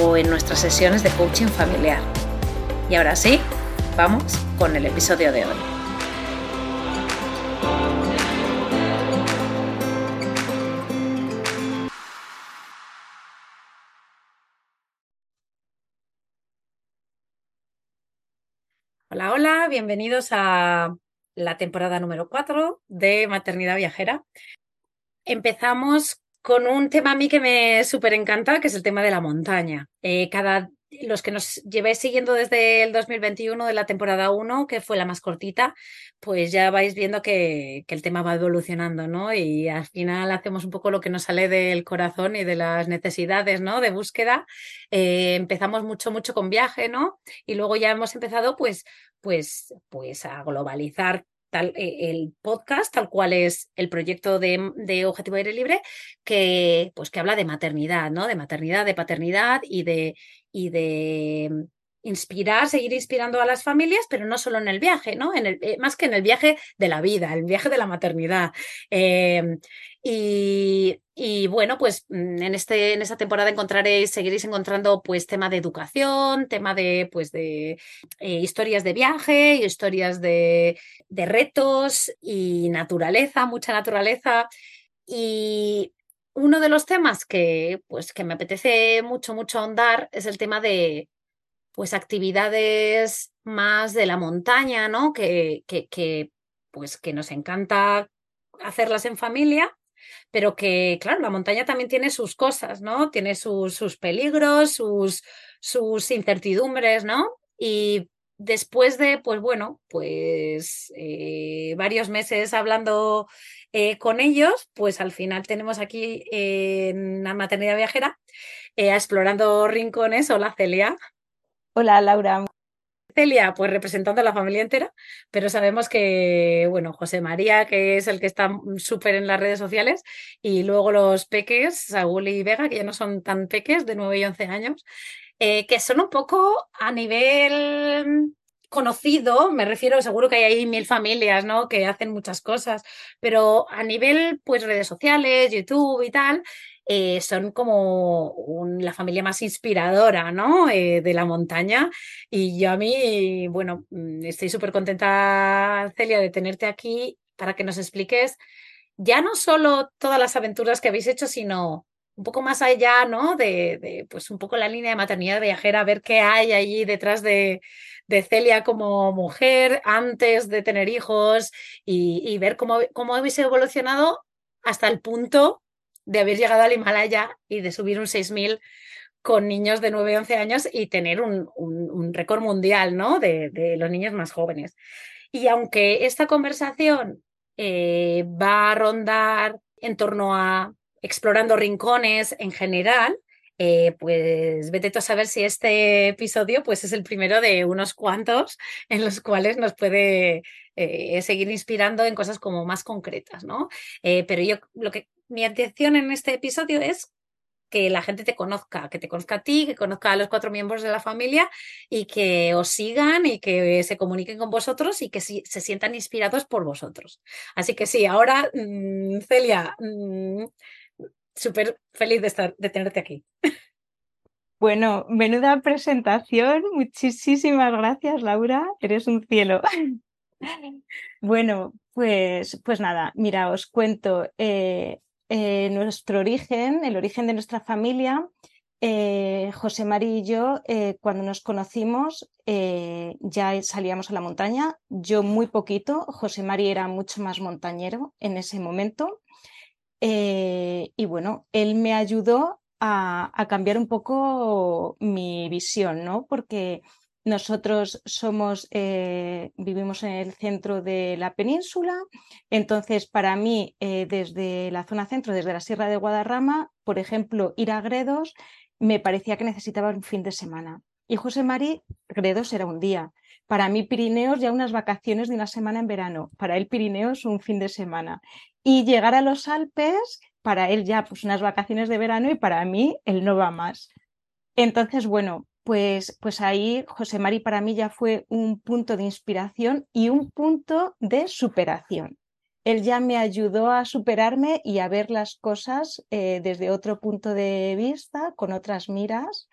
o en nuestras sesiones de coaching familiar. Y ahora sí, vamos con el episodio de hoy. Hola, hola, bienvenidos a la temporada número 4 de Maternidad Viajera. Empezamos con un tema a mí que me súper encanta, que es el tema de la montaña. Eh, cada, los que nos llevéis siguiendo desde el 2021 de la temporada 1, que fue la más cortita, pues ya vais viendo que, el tema va evolucionando, ¿no? Y al final hacemos un poco lo que nos sale del corazón y de las necesidades, ¿no? De búsqueda. Eh, empezamos mucho, mucho con viaje, ¿no? Y luego ya hemos empezado, pues, pues, pues a globalizar eh, el podcast, tal cual es el proyecto de, Objetivo Aire Libre, que, pues, que habla de maternidad, ¿no? De maternidad, de paternidad y de, y de inspirar, seguir inspirando a las familias, pero no solo en el viaje, ¿no? En el, eh, más que en el viaje de la vida, el viaje de la maternidad. Em, y, bueno, pues mm, en, este, en esta temporada encontraréis, seguiréis encontrando pues tema de educación, tema de pues de eh, historias de viaje, historias de, de retos y naturaleza, mucha naturaleza. Y uno de los temas que pues que me apetece mucho, mucho ahondar es el tema de pues actividades más de la montaña, ¿no? Que, que, que pues que nos encanta hacerlas en familia pero que, claro, la montaña también tiene sus cosas, ¿no? Tiene sus, sus peligros, sus, sus incertidumbres, ¿no? Y después de, pues bueno, pues eh, varios meses hablando eh, con ellos, pues al final tenemos aquí en la maternidad viajera, eh, explorando rincones. Hola Celia. Hola Laura, Celia, pues representando a la familia entera, pero sabemos que, bueno, José María, que es el que está súper en las redes sociales, y luego los peques, Saúl y Vega, que ya no son tan peques, de 9 y 11 años, eh, que son un poco a nivel conocido, me refiero, seguro que hay ahí mil familias, ¿no? Que hacen muchas cosas, pero a nivel, pues, redes sociales, YouTube y tal, eh, son como la familia más inspiradora, ¿no? Eh, de la montaña. Y yo a mí, bueno, mm, estoy súper contenta, Celia, de tenerte aquí para que nos expliques ya no solo todas las aventuras que habéis hecho, sino un poco más allá, ¿no? De, pues un poco la línea de maternidad viajera, ver qué hay allí detrás de, de Celia como mujer antes de tener hijos y, y ver cómo, cómo habéis evolucionado hasta el punto de haber llegado al Himalaya y de subir un 6000 con niños de 9 11 años y tener un, un, récord mundial ¿no? De, de, los niños más jóvenes. Y aunque esta conversación eh, va a rondar en torno a explorando rincones en general, eh, pues vete tú a saber si este episodio pues, es el primero de unos cuantos en los cuales nos puede eh, seguir inspirando en cosas como más concretas, ¿no? pero yo lo que mi intención en este episodio es que la gente te conozca, que te conozca a ti, que conozca a los cuatro miembros de la familia y que os sigan y que se comuniquen con vosotros y que se sientan inspirados por vosotros. Así que sí, ahora, mm, Celia, mm, súper feliz de, estar, de tenerte aquí. Bueno, menuda presentación. Muchísimas gracias, Laura. Eres un cielo. Bueno, pues, pues nada, mira, os cuento. Eh, eh, nuestro origen, el origen de nuestra familia, eh, José Mari y yo, eh, cuando nos conocimos, ya salíamos a la montaña. Yo muy poquito, José Mari era mucho más montañero en ese momento. y bueno, él me ayudó a, a, cambiar un poco mi visión, ¿no? Porque nosotros somos, eh, vivimos en el centro de la península, entonces para mí, eh, desde la zona centro, desde la Sierra de Guadarrama, por ejemplo, ir a Gredos, me parecía que necesitaba un fin de semana. Y José Mari, Gredos era un día. Para mí, Pirineos ya unas vacaciones de una semana en verano. Para él, Pirineos un fin de semana. Y llegar a los Alpes, para él ya pues unas vacaciones de verano y para mí, él no va más. Entonces, bueno, pues, pues ahí José Mari para mí ya fue un punto de inspiración y un punto de superación. Él ya me ayudó a superarme y a ver las cosas eh, desde otro punto de vista, con otras miras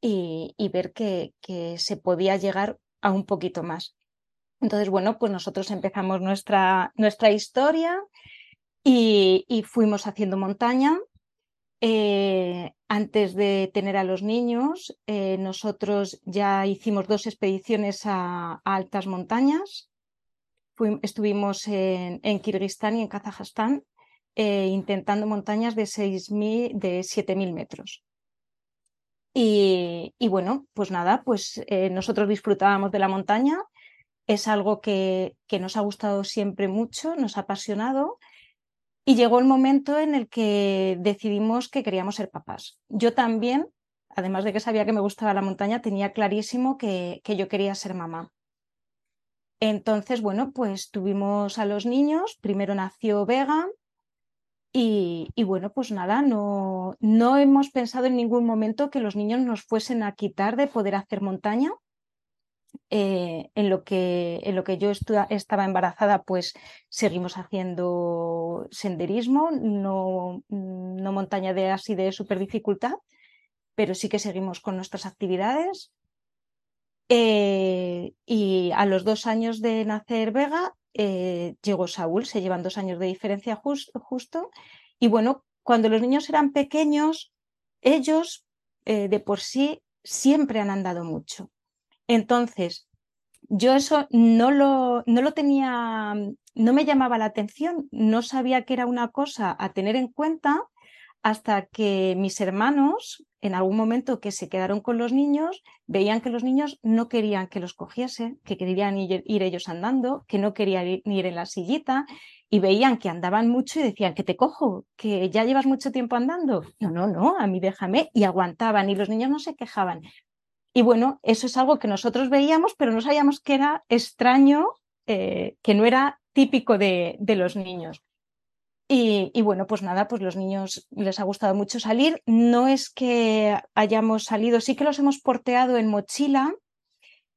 y, ver que, que, se podía llegar a un poquito más. Entonces, bueno, pues nosotros empezamos nuestra, nuestra historia y, y fuimos haciendo montaña eh, antes de tener a los niños, eh, nosotros ya hicimos dos expediciones a, altas montañas. estuvimos en, Kirguistán y en Kazajstán eh, intentando montañas de, 6.000, de 7.000 metros. Y, bueno, pues nada, pues nosotros disfrutábamos de la montaña. Es algo que nos ha gustado siempre mucho, nos ha apasionado y llegó el momento en el que decidimos que queríamos ser papás. Yo también, además de que sabía que me gustaba la montaña, tenía clarísimo que, que yo quería ser mamá. Entonces, bueno, pues tuvimos a los niños. Primero nació Vega, y, y, bueno, pues nada, no, no hemos pensado en ningún momento que los niños nos fuesen a quitar de poder hacer montaña. Eh, en, lo que, en lo que yo estaba embarazada, pues seguimos haciendo senderismo, no, montaña de así de super dificultad, pero sí que seguimos con nuestras actividades. Eh, y a los dos años de nacer Vega, eh, llegó Saúl, se llevan dos años de diferencia justo. Y bueno, cuando los niños eran pequeños, ellos de por sí siempre han andado mucho. Entonces, yo eso no lo, no lo tenía, no me llamaba la atención, no sabía que era una cosa a tener en cuenta hasta que mis hermanos, en algún momento que se quedaron con los niños, veían que los niños no querían que los cogiese, que querían ir, ellos andando, que no querían ir, ir, en la sillita, y veían que andaban mucho y decían, que te cojo, que ya llevas mucho tiempo andando. No, no, no, a mí déjame, y aguantaban, y los niños no se quejaban. Y bueno, eso es algo que nosotros veíamos, pero no sabíamos que era extraño, eh, que no era típico de, los niños. Y, bueno, pues nada, pues los niños les ha gustado mucho salir. No es que hayamos salido, sí que los hemos porteado en mochila,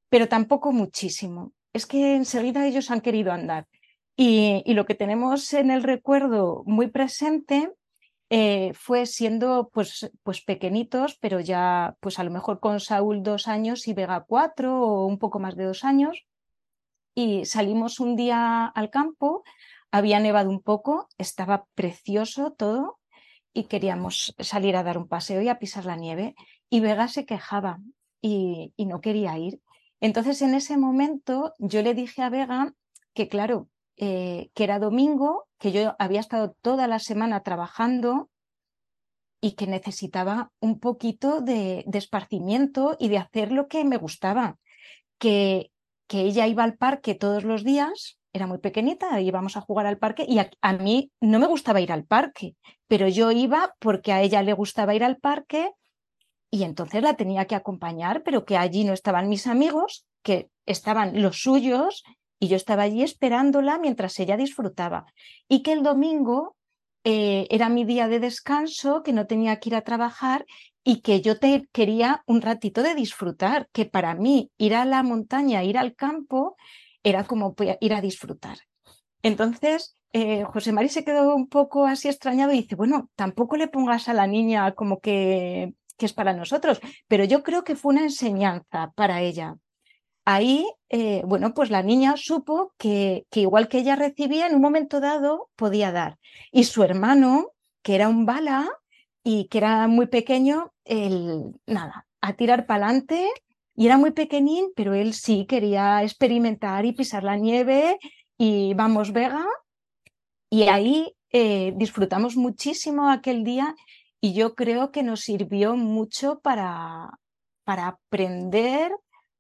pero tampoco muchísimo. Es que enseguida ellos han querido andar. y lo que tenemos en el recuerdo muy presente eh, fue siendo pues, pues pequeñitos, pero ya pues a lo mejor con Saúl dos años y Vega cuatro o un poco más de dos años. Y salimos un día al campo, había nevado un poco, estaba precioso todo y queríamos salir a dar un paseo y a pisar la nieve. Y Vega se quejaba y, y no quería ir. Entonces en ese momento yo le dije a Vega que claro, eh, que era domingo, que yo había estado toda la semana trabajando y que necesitaba un poquito de, esparcimiento y de hacer lo que me gustaba. Que, que, ella iba al parque todos los días, era muy pequeñita, íbamos a jugar al parque y a mí no me gustaba ir al parque, pero yo iba porque a ella le gustaba ir al parque y entonces la tenía que acompañar, pero que allí no estaban mis amigos, que estaban los suyos y yo estaba allí esperándola mientras ella disfrutaba. Y que el domingo eh, era mi día de descanso, que no tenía que ir a trabajar y que yo te quería un ratito de disfrutar, que para mí ir a la montaña, ir al campo, era como ir a disfrutar. Entonces, eh, José Mari se quedó un poco así extrañado y dice, bueno, tampoco le pongas a la niña como que, que es para nosotros, pero yo creo que fue una enseñanza para ella, ahí, eh, bueno, pues la niña supo que, que, igual que ella recibía, en un momento dado podía dar. Y su hermano, que era un bala y que era muy pequeño, el, nada, a tirar para adelante y era muy pequeñín, pero él sí quería experimentar y pisar la nieve y vamos Vega. Y ahí eh, disfrutamos muchísimo aquel día y yo creo que nos sirvió mucho para, para aprender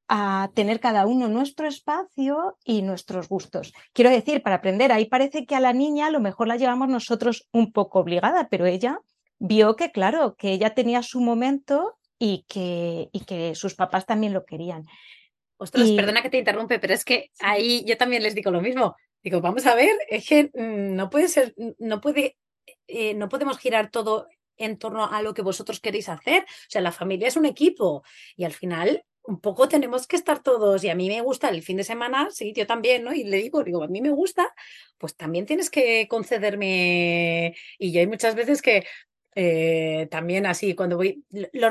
a tener cada uno nuestro espacio y nuestros gustos. Quiero decir, para aprender, ahí parece que a la niña a lo mejor la llevamos nosotros un poco obligada, pero ella vio que, claro, que ella tenía su momento y que, y que sus papás también lo querían. Ostras, perdona que te interrumpe, pero es que ahí yo también les digo lo mismo. Digo, vamos a ver, es que mm, no puede ser, no puede, eh, no podemos girar todo en torno a lo que vosotros queréis hacer. O sea, la familia es un equipo y al final un poco tenemos que estar todos, y a mí me gusta el fin de semana, sí, yo también, ¿no? Y le digo, digo, a mí me gusta, pues también tienes que concederme, y yo hay muchas veces que eh, también así, cuando voy, lo,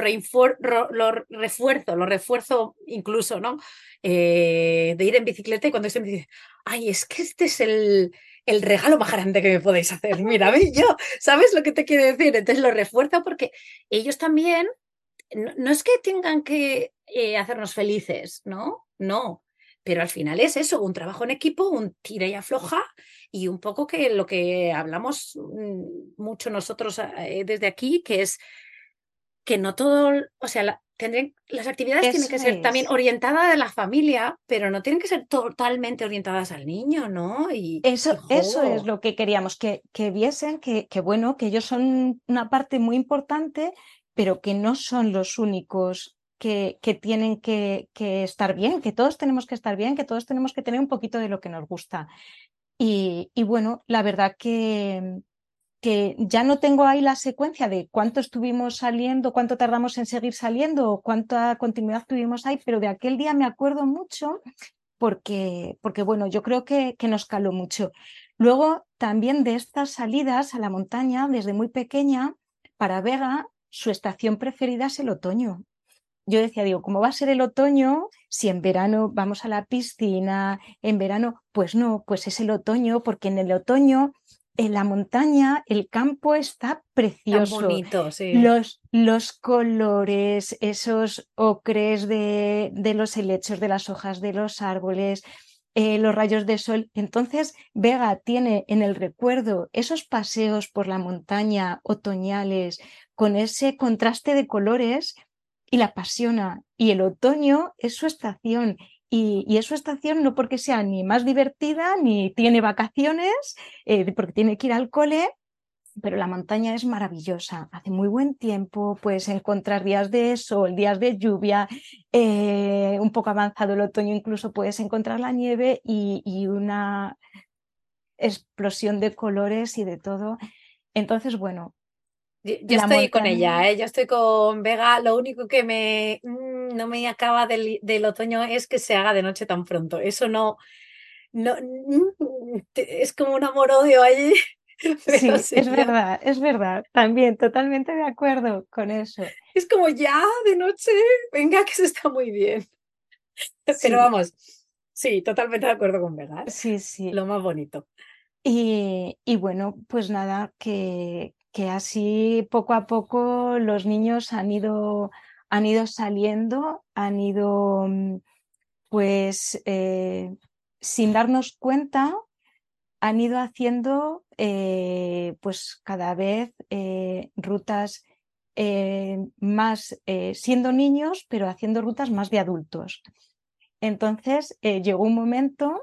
lo, refuerzo, lo refuerzo incluso, ¿no? Eh, de ir en bicicleta y cuando se me dice, ay, es que este es el, el regalo más grande que me podéis hacer. Mira, yo, ¿sabes lo que te quiero decir? Entonces lo refuerzo porque ellos también, no, es que tengan que eh, hacernos felices, ¿no? No, pero al final es eso, un trabajo en equipo, un tira y afloja y un poco que lo que hablamos mm, mucho nosotros eh, desde aquí, que es que no todo, o sea, las actividades tienen que ser también orientadas a la familia, pero no tienen que ser totalmente orientadas al niño, ¿no? Y, eso, eso es lo que queríamos, que, que viesen que, que, bueno, que ellos son una parte muy importante, pero que no son los únicos que, que tienen que, estar bien, que todos tenemos que estar bien, que todos tenemos que tener un poquito de lo que nos gusta. Y, bueno, la verdad que, que ya no tengo ahí la secuencia de cuánto estuvimos saliendo, cuánto tardamos en seguir saliendo, cuánta continuidad tuvimos ahí, pero de aquel día me acuerdo mucho porque, porque bueno, yo creo que, que nos caló mucho. Luego, también de estas salidas a la montaña, desde muy pequeña, para Vega, su estación preferida es el otoño yo decía, digo, ¿cómo va a ser el otoño si en verano vamos a la piscina? En verano, pues no, pues es el otoño, porque en el otoño en la montaña el campo está precioso. bonito, sí. Los, los colores, esos ocres de, de, los helechos de las hojas de los árboles, eh, los rayos de sol. Entonces, Vega tiene en el recuerdo esos paseos por la montaña otoñales con ese contraste de colores y la apasiona. Y el otoño es su estación. Y, es su estación no porque sea ni más divertida, ni tiene vacaciones, eh, porque tiene que ir al cole, pero la montaña es maravillosa, hace muy buen tiempo, puedes encontrar días de sol, días de lluvia, eh, un poco avanzado el otoño incluso puedes encontrar la nieve y, y, una explosión de colores y de todo. Entonces, bueno, yo, estoy con ella, ¿eh? yo estoy con Vega. Lo único que me mm, no me acaba del, otoño es que se haga de noche tan pronto. Eso no, no mm, es como un amor-odio allí. Sí, es verdad, es verdad. También totalmente de acuerdo con eso. Es como ya de noche, venga, que se está muy bien. Pero vamos, sí, totalmente de acuerdo con Vega. ¿eh? Sí, sí. Lo más bonito. Y, y bueno, pues nada, que, que así poco a poco los niños han ido, han ido saliendo, han ido mm, pues eh, sin darnos cuenta, han ido haciendo eh, pues cada vez eh, rutas más siendo niños, pero haciendo rutas más de adultos. Entonces llegó un momento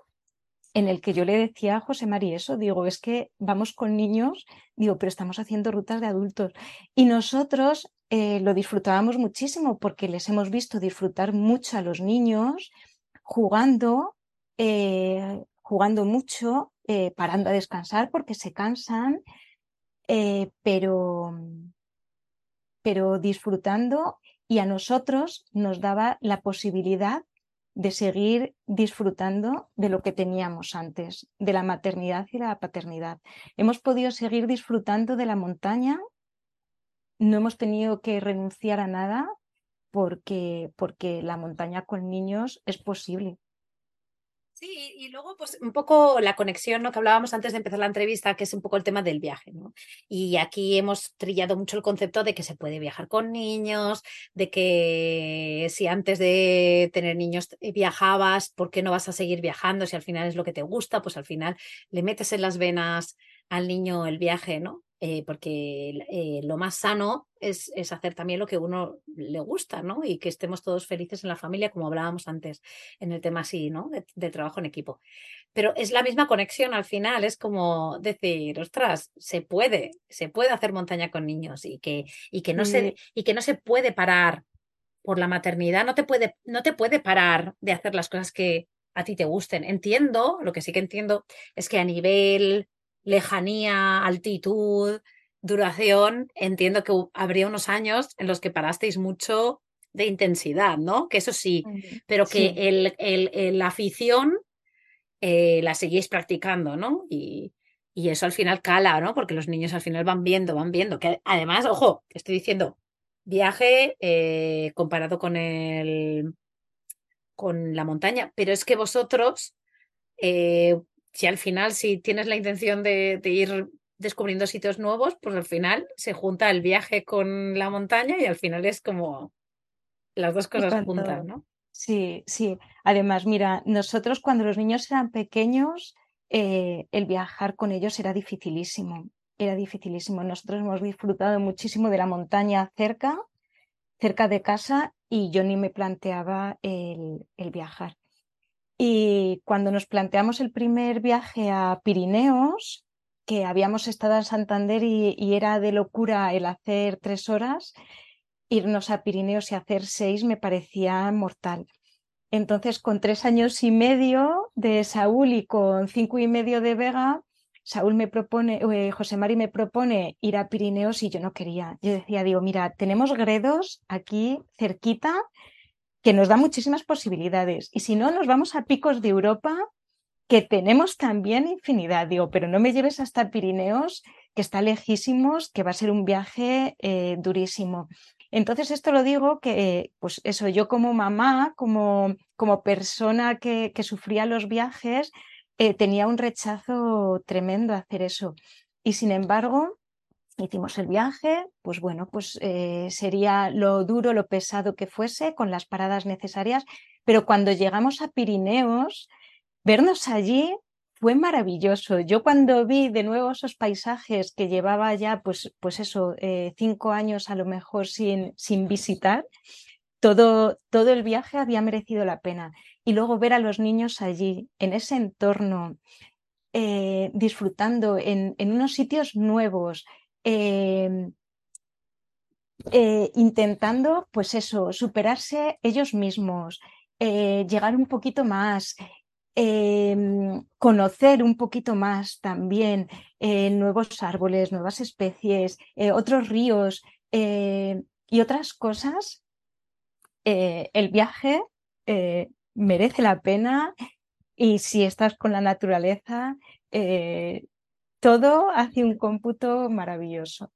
en el que yo le decía a José María eso, digo, es que vamos con niños, digo, pero estamos haciendo rutas de adultos. Y nosotros eh, lo disfrutábamos muchísimo porque les hemos visto disfrutar mucho a los niños jugando, eh, jugando mucho, eh, parando a descansar porque se cansan, pero, pero disfrutando y a nosotros nos daba la posibilidad de seguir disfrutando de lo que teníamos antes, de la maternidad y la paternidad. Hemos podido seguir disfrutando de la montaña, no hemos tenido que renunciar a nada porque, porque la montaña con niños es posible. Sí, y luego pues un poco la conexión ¿no? que hablábamos antes de empezar la entrevista, que es un poco el tema del viaje, ¿no? Y aquí hemos trillado mucho el concepto de que se puede viajar con niños, de que si antes de tener niños viajabas, ¿por qué no vas a seguir viajando? Si al final es lo que te gusta, pues al final le metes en las venas al niño el viaje, ¿no? Eh, porque eh, lo más sano es, es, hacer también lo que uno le gusta, ¿no? Y que estemos todos felices en la familia, como hablábamos antes en el tema así, ¿no? De, de, trabajo en equipo. Pero es la misma conexión al final, es como decir, ostras, se puede, se puede hacer montaña con niños y que, y que, no, se, y que no se puede parar por la maternidad, no te, puede, no te puede parar de hacer las cosas que a ti te gusten. Entiendo, lo que sí que entiendo es que a nivel lejanía, altitud, duración, entiendo que habría unos años en los que parasteis mucho de intensidad, ¿no? Que eso sí, pero que sí. El, el, el, la afición eh, la seguís practicando, ¿no? Y, y, eso al final cala, ¿no? Porque los niños al final van viendo, van viendo. Que además, ojo, estoy diciendo, viaje eh, comparado con el con la montaña, pero es que vosotros eh, si al final, si tienes la intención de, de, ir descubriendo sitios nuevos, pues al final se junta el viaje con la montaña y al final es como las dos cosas juntas, ¿no? Sí, sí. Además, mira, nosotros cuando los niños eran pequeños, eh, el viajar con ellos era dificilísimo, era dificilísimo. Nosotros hemos disfrutado muchísimo de la montaña cerca, cerca de casa, y yo ni me planteaba el, el viajar. Y cuando nos planteamos el primer viaje a Pirineos, que habíamos estado en Santander y, era de locura el hacer tres horas, irnos a Pirineos y hacer seis me parecía mortal. Entonces, con tres años y medio de Saúl y con cinco y medio de Vega, Saúl me propone, eh, José Mari me propone ir a Pirineos y yo no quería. Yo decía, digo, mira, tenemos Gredos aquí cerquita que nos da muchísimas posibilidades. Y si no, nos vamos a picos de Europa, que tenemos también infinidad. Digo, pero no me lleves hasta Pirineos, que está lejísimos, que va a ser un viaje eh, durísimo. Entonces, esto lo digo que, pues eso, yo como mamá, como, como persona que, que sufría los viajes, eh, tenía un rechazo tremendo a hacer eso. Y sin embargo, hicimos el viaje, pues bueno, pues eh, sería lo duro, lo pesado que fuese, con las paradas necesarias, pero cuando llegamos a Pirineos, vernos allí fue maravilloso. Yo cuando vi de nuevo esos paisajes que llevaba ya, pues, pues eso, eh, cinco años a lo mejor sin, sin visitar, todo, todo el viaje había merecido la pena. Y luego ver a los niños allí, en ese entorno, eh, disfrutando en, en, unos sitios nuevos, eh, eh, intentando, pues eso, superarse ellos mismos, eh, llegar un poquito más, em, conocer un poquito más también eh, nuevos árboles, nuevas especies, otros ríos y otras cosas, el viaje merece la pena. Y si estás con la naturaleza, todo hace un cómputo maravilloso.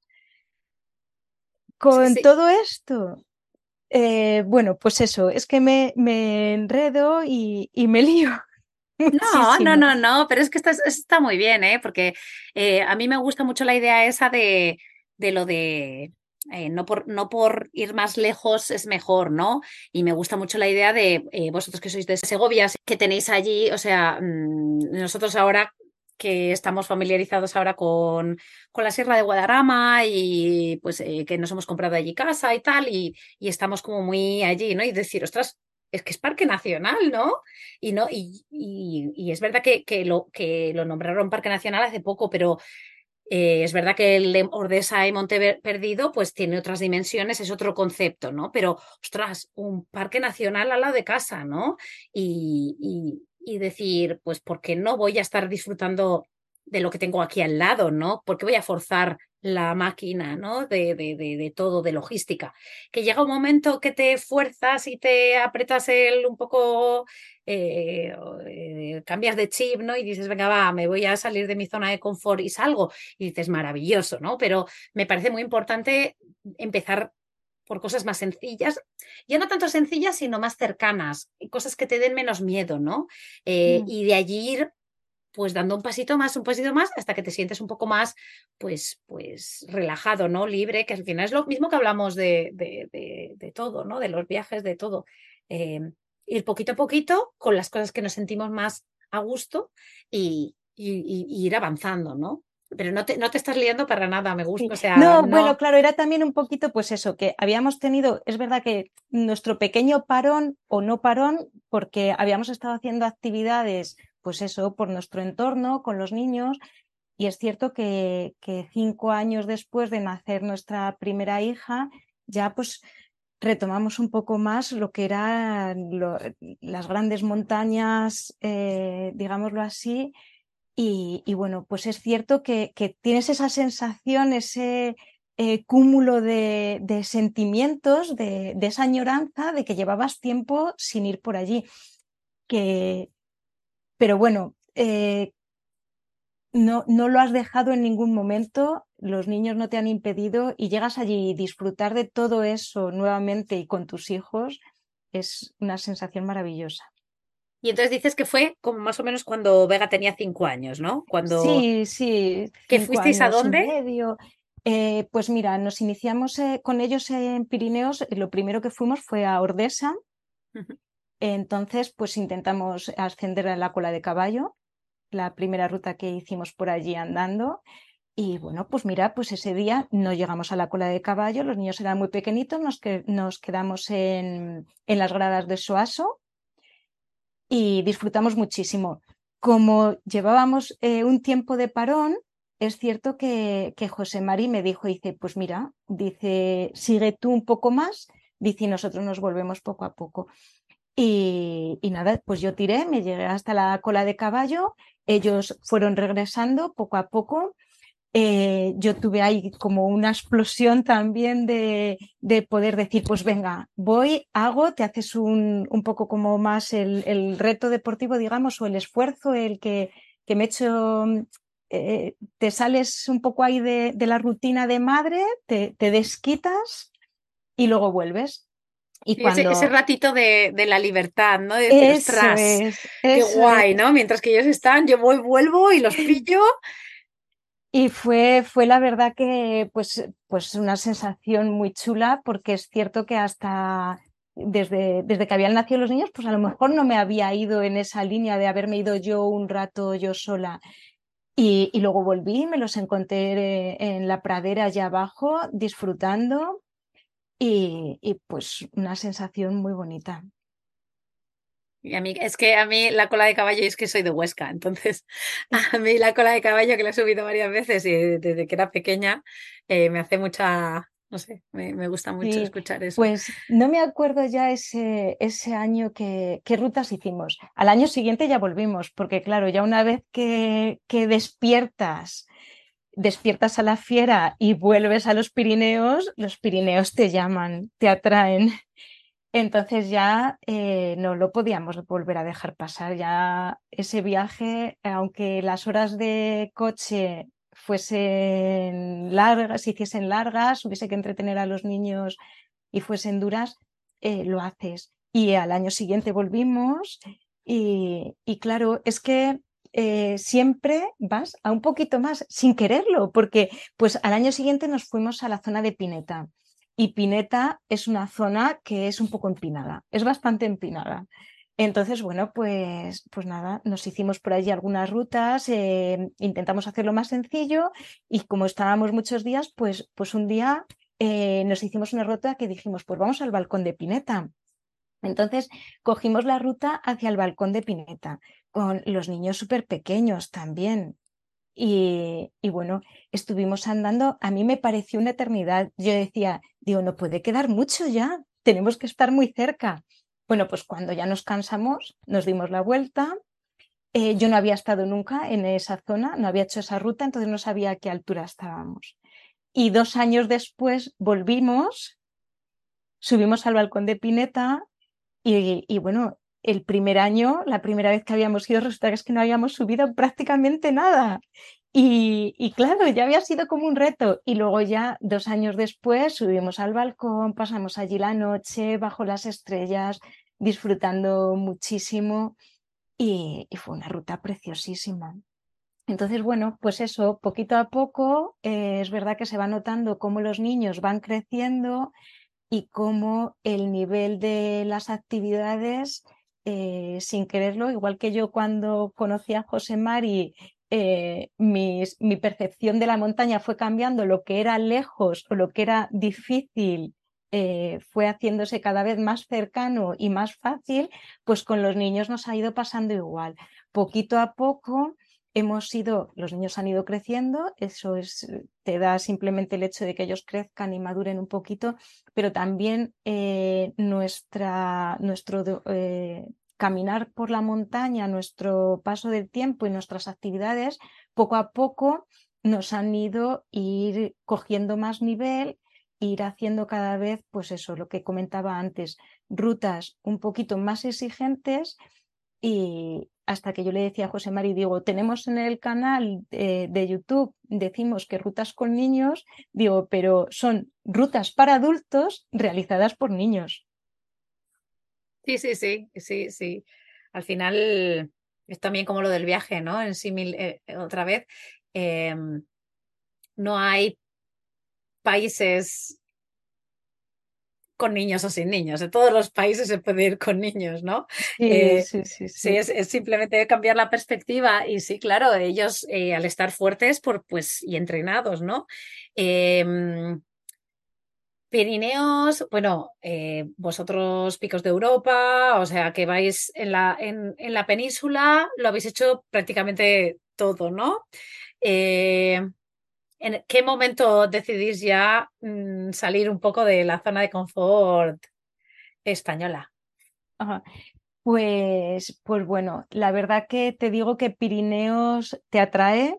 Con sí, sí. todo esto, eh, bueno, pues eso, es que me, me enredo y, y, me lío. No, no, no, no, pero es que está, está muy bien, ¿eh? porque eh, a mí me gusta mucho la idea esa de, de lo de eh, no, por, no por ir más lejos es mejor, ¿no? Y me gusta mucho la idea de eh, vosotros que sois de Segovia, que tenéis allí, o sea, mmm, nosotros ahora que estamos familiarizados ahora con, con, la Sierra de Guadarrama y pues eh, que nos hemos comprado allí casa y tal, y, y, estamos como muy allí, ¿no? Y decir, ostras, es que es Parque Nacional, ¿no? Y no, y, y, es verdad que, que, lo, que lo nombraron Parque Nacional hace poco, pero eh, es verdad que el de Ordesa y Monte Perdido pues tiene otras dimensiones, es otro concepto, ¿no? Pero, ostras, un parque nacional al lado de casa, ¿no? Y, y, decir, pues, ¿por qué no voy a estar disfrutando de lo que tengo aquí al lado, ¿no? ¿Por qué voy a forzar la máquina, ¿no? De, de, de, de, todo, de logística. Que llega un momento que te fuerzas y te apretas el un poco, eh, eh, cambias de chip, ¿no? Y dices, venga, va, me voy a salir de mi zona de confort y salgo. Y dices, maravilloso, ¿no? Pero me parece muy importante empezar por cosas más sencillas, ya no tanto sencillas, sino más cercanas, cosas que te den menos miedo, ¿no? Eh, Mm. Y de allí ir pues dando un pasito más, un pasito más, hasta que te sientes un poco más, pues, pues relajado, ¿no? Libre, que al final es lo mismo que hablamos de, de, de, de todo, ¿no? De los viajes, de todo. Eh, ir poquito a poquito con las cosas que nos sentimos más a gusto y, y, y ir avanzando, ¿no? Pero no te, no te estás liando para nada, me gusta. Sí. O sea, no, no, bueno, claro, era también un poquito, pues eso, que habíamos tenido, es verdad que nuestro pequeño parón o no parón, porque habíamos estado haciendo actividades, pues eso, por nuestro entorno, con los niños, y es cierto que, que cinco años después de nacer nuestra primera hija, ya pues retomamos un poco más lo que eran lo- las grandes montañas, eh, digámoslo así, y, bueno, pues es cierto que, tienes esa sensación, ese eh, cúmulo de, sentimientos, de, de esa añoranza de que llevabas tiempo sin ir por allí. Que, pero bueno, eh, no, no lo has dejado en ningún momento, los niños no te han impedido y llegas allí y disfrutar de todo eso nuevamente y con tus hijos es una sensación maravillosa. Y entonces dices que fue como más o menos cuando Vega tenía cinco años, ¿no? Cuando Sí, sí. ¿Que fuisteis a dónde? medio. Eh, pues mira, nos iniciamos eh, con ellos en Pirineos. Lo primero que fuimos fue a Ordesa. Entonces, pues intentamos ascender a la cola de caballo, la primera ruta que hicimos por allí andando. Y bueno, pues mira, pues ese día no llegamos a la cola de caballo, los niños eran muy pequeñitos, nos, que, nos quedamos en, en las gradas de Soaso y disfrutamos muchísimo. Como llevábamos eh, un tiempo de parón, es cierto que, que José Mari me dijo, dice, pues mira, dice, sigue tú un poco más, dice, y nosotros nos volvemos poco a poco. Y, y nada, pues yo tiré, me llegué hasta la cola de caballo, ellos fueron regresando poco a poco. Eh, yo tuve ahí como una explosión también de, de, poder decir, pues venga, voy, hago, te haces un, un poco como más el, el, reto deportivo, digamos, o el esfuerzo, el que, que me he hecho, eh, te sales un poco ahí de, de la rutina de madre, te, te, desquitas y luego vuelves. Y cuando... ese, ese, ratito de, de, la libertad, ¿no? De decir, eso ostras, es, qué guay, es. ¿no? Mientras que ellos están, yo voy, vuelvo y los pillo. Y fue, fue la verdad que pues, pues una sensación muy chula porque es cierto que hasta desde, desde que habían nacido los niños, pues a lo mejor no me había ido en esa línea de haberme ido yo un rato yo sola. Y, y luego volví, me los encontré en la pradera allá abajo disfrutando y, y pues una sensación muy bonita. Y a mí, es que a mí la cola de caballo es que soy de Huesca, entonces a mí la cola de caballo que la he subido varias veces y desde que era pequeña eh, me hace mucha, no sé, me, me gusta mucho Sí, escuchar eso. Pues no me acuerdo ya ese, ese año que, qué rutas hicimos. Al año siguiente ya volvimos, porque claro, ya una vez que, que despiertas, despiertas a la fiera y vuelves a los Pirineos, los Pirineos te llaman, te atraen. Entonces ya eh, no lo podíamos volver a dejar pasar. Ya ese viaje, aunque las horas de coche fuesen largas, se hiciesen largas, hubiese que entretener a los niños y fuesen duras, eh, lo haces. Y al año siguiente volvimos y, claro, es que eh, siempre vas a un poquito más sin quererlo, porque pues al año siguiente nos fuimos a la zona de Pineta. Y Pineta es una zona que es un poco empinada, es bastante empinada. Entonces, bueno, pues, pues nada, nos hicimos por allí algunas rutas, eh, intentamos hacerlo más sencillo y como estábamos muchos días, pues, pues un día eh, nos hicimos una ruta que dijimos, pues vamos al balcón de Pineta. Entonces, cogimos la ruta hacia el balcón de Pineta, con los niños súper pequeños también. Y, bueno, estuvimos andando, a mí me pareció una eternidad. Yo decía, digo, no puede quedar mucho ya, tenemos que estar muy cerca. Bueno, pues cuando ya nos cansamos, nos dimos la vuelta. Eh, yo no había estado nunca en esa zona, no había hecho esa ruta, entonces no sabía a qué altura estábamos. Y dos años después volvimos, subimos al balcón de Pineta y bueno, el primer año, la primera vez que habíamos ido, resulta que es que no habíamos subido prácticamente nada. Y, claro, ya había sido como un reto. Y luego ya dos años después subimos al balcón, pasamos allí la noche bajo las estrellas, disfrutando muchísimo. Y, fue una ruta preciosísima. Entonces, bueno, pues eso, poquito a poco, eh, es verdad que se va notando cómo los niños van creciendo y cómo el nivel de las actividades, eh, sin quererlo, igual que yo cuando conocí a José Mari eh, mi, percepción de la montaña fue cambiando, lo que era lejos o lo que era difícil eh, fue haciéndose cada vez más cercano y más fácil, pues con los niños nos ha ido pasando igual. Poquito a poco hemos ido, los niños han ido creciendo, eso es, te da simplemente el hecho de que ellos crezcan y maduren un poquito, pero también eh, nuestra, nuestro caminar por la montaña, nuestro paso del tiempo y nuestras actividades, poco a poco nos han ido ir cogiendo más nivel, ir haciendo cada vez, pues eso, lo que comentaba antes, rutas un poquito más exigentes y hasta que yo le decía a José Mari, digo, tenemos en el canal de, de YouTube, decimos que rutas con niños, digo, pero son rutas para adultos realizadas por niños. Sí, sí, sí, sí, sí. Al final es también como lo del viaje, ¿no? En sí, eh, otra vez, em, no hay países con niños o sin niños. En todos los países se puede ir con niños, ¿no? Sí, eh, sí, sí, sí. es, simplemente cambiar la perspectiva y sí, claro, ellos eh, al estar fuertes por, pues, y entrenados, ¿no? Em, Pirineos, bueno, eh, vosotros picos de Europa, o sea que vais en la, en, la península, lo habéis hecho prácticamente todo, ¿no? ¿En qué momento decidís ya mm, salir un poco de la zona de confort española? Pues, pues bueno, la verdad que te digo que Pirineos te atrae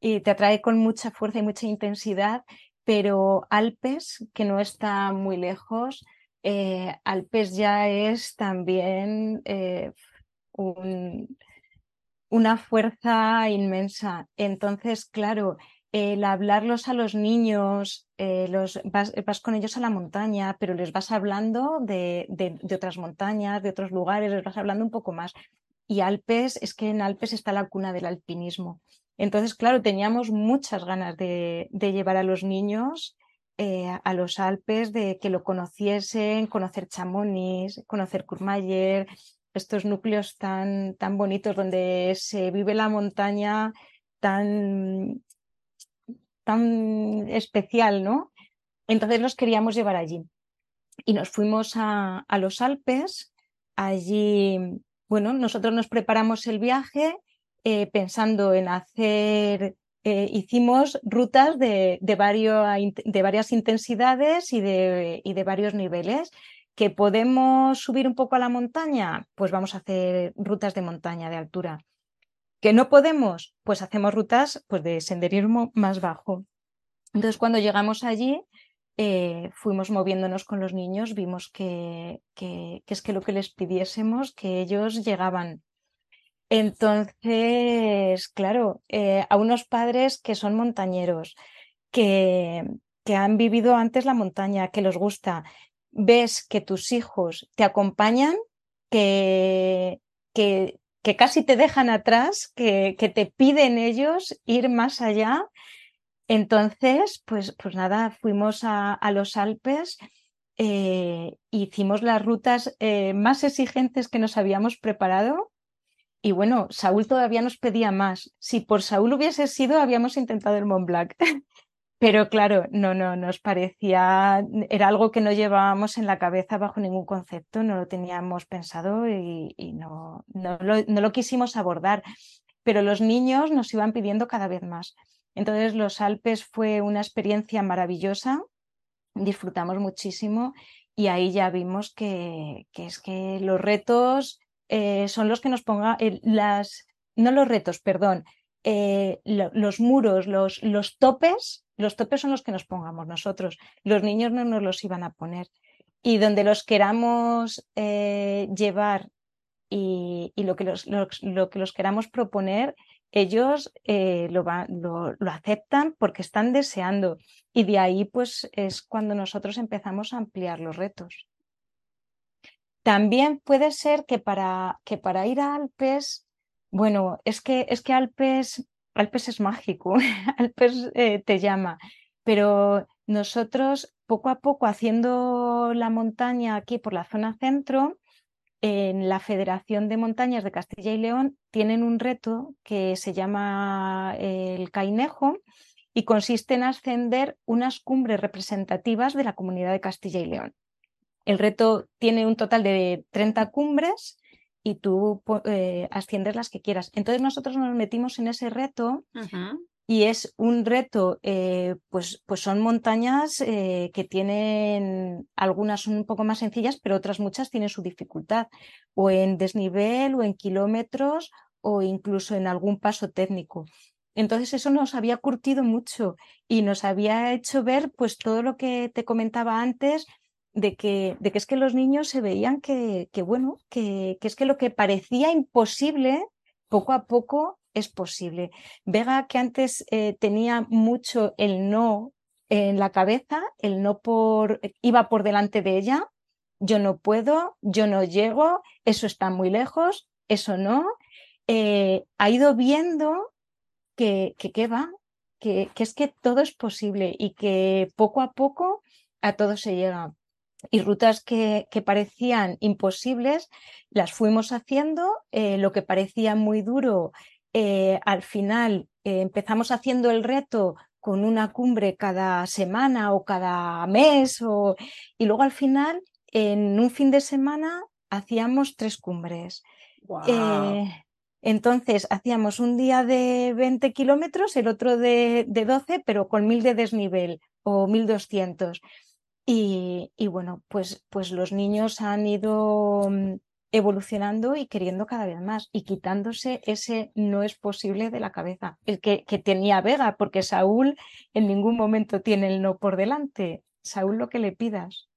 y te atrae con mucha fuerza y mucha intensidad pero Alpes, que no está muy lejos, eh, Alpes ya es también eh, una fuerza inmensa. Entonces, claro, el hablarlos a los niños, eh, los, vas, con ellos a la montaña, pero les vas hablando de, de, otras montañas, de otros lugares, les vas hablando un poco más. Y Alpes, es que en Alpes está la cuna del alpinismo. Entonces, claro, teníamos muchas ganas de, llevar a los niños eh, a los Alpes, de que lo conociesen, conocer Chamonix, conocer Courmayeur, estos núcleos tan, tan bonitos donde se vive la montaña tan, tan especial, ¿no? Entonces los queríamos llevar allí. Y nos fuimos a, los Alpes. Allí, bueno, nosotros nos preparamos el viaje eh, pensando en hacer, eh, hicimos rutas de, de, de, varias intensidades y de, y de varios niveles. ¿Que podemos subir un poco a la montaña? Pues vamos a hacer rutas de montaña, de altura. ¿Que no podemos? Pues hacemos rutas pues, de senderismo más bajo. Entonces, cuando llegamos allí, eh, fuimos moviéndonos con los niños, vimos que, que, es que lo que les pidiésemos, que ellos llegaban entonces, claro, eh, a unos padres que son montañeros, que, que han vivido antes la montaña, que les gusta, ves que tus hijos te acompañan, que, que, que casi te dejan atrás, que, que, te piden ellos ir más allá. Entonces, pues, pues nada, fuimos a, a los Alpes, eh, hicimos las rutas eh, más exigentes que nos habíamos preparado y bueno, Saúl todavía nos pedía más. Si por Saúl hubiese sido, habíamos intentado el Mont Blanc. Pero claro, no, no, nos parecía, era algo que no llevábamos en la cabeza bajo ningún concepto, no lo teníamos pensado y, no, no, lo, no lo quisimos abordar. Pero los niños nos iban pidiendo cada vez más. Entonces los Alpes fue una experiencia maravillosa, disfrutamos muchísimo y ahí ya vimos que, que es que los retos eh, son los que nos pongan las, no los retos, perdón, eh, los muros, los, los topes, los topes son los que nos pongamos nosotros. Los niños no nos los iban a poner. Y donde los queramos eh, llevar y, lo, que los, lo, que los queramos proponer, ellos eh, lo, lo, lo, aceptan porque están deseando y de ahí pues es cuando nosotros empezamos a ampliar los retos. También puede ser que para, que para ir a Alpes, bueno, es que, es que Alpes, Alpes es mágico, Alpes eh, te llama, pero nosotros poco a poco haciendo la montaña aquí por la zona centro, en la Federación de Montañas de Castilla y León tienen un reto que se llama eh, el Cainejo y consiste en ascender unas cumbres representativas de la comunidad de Castilla y León. El reto tiene un total de 30 cumbres y tú eh, asciendes las que quieras. Entonces nosotros nos metimos en ese reto y es un reto, eh, pues, pues son montañas eh, que tienen, algunas son un poco más sencillas, pero otras muchas tienen su dificultad, o en desnivel, o en kilómetros, o incluso en algún paso técnico. Entonces eso nos había curtido mucho y nos había hecho ver pues todo lo que te comentaba antes de que, de que es que los niños se veían que, que bueno, que, que es que lo que parecía imposible poco a poco es posible. Vega, que antes eh, tenía mucho el no en la cabeza, el no por, iba por delante de ella, yo no puedo, yo no llego, eso está muy lejos, eso no, eh, ha ido viendo que, que, va, que, que, es que todo es posible y que poco a poco a todo se llega. Y rutas que, que parecían imposibles las fuimos haciendo, eh, lo que parecía muy duro eh, al final eh, empezamos haciendo el reto con una cumbre cada semana o cada mes o... y luego al final en un fin de semana hacíamos tres cumbres. Entonces hacíamos un día de 20 kilómetros, el otro de, de 12, pero con mil de desnivel o 1200. Y, bueno, pues, pues los niños han ido mm, evolucionando y queriendo cada vez más y quitándose ese no es posible de la cabeza, el que, tenía Vega, porque Saúl en ningún momento tiene el no por delante. Saúl lo que le pidas.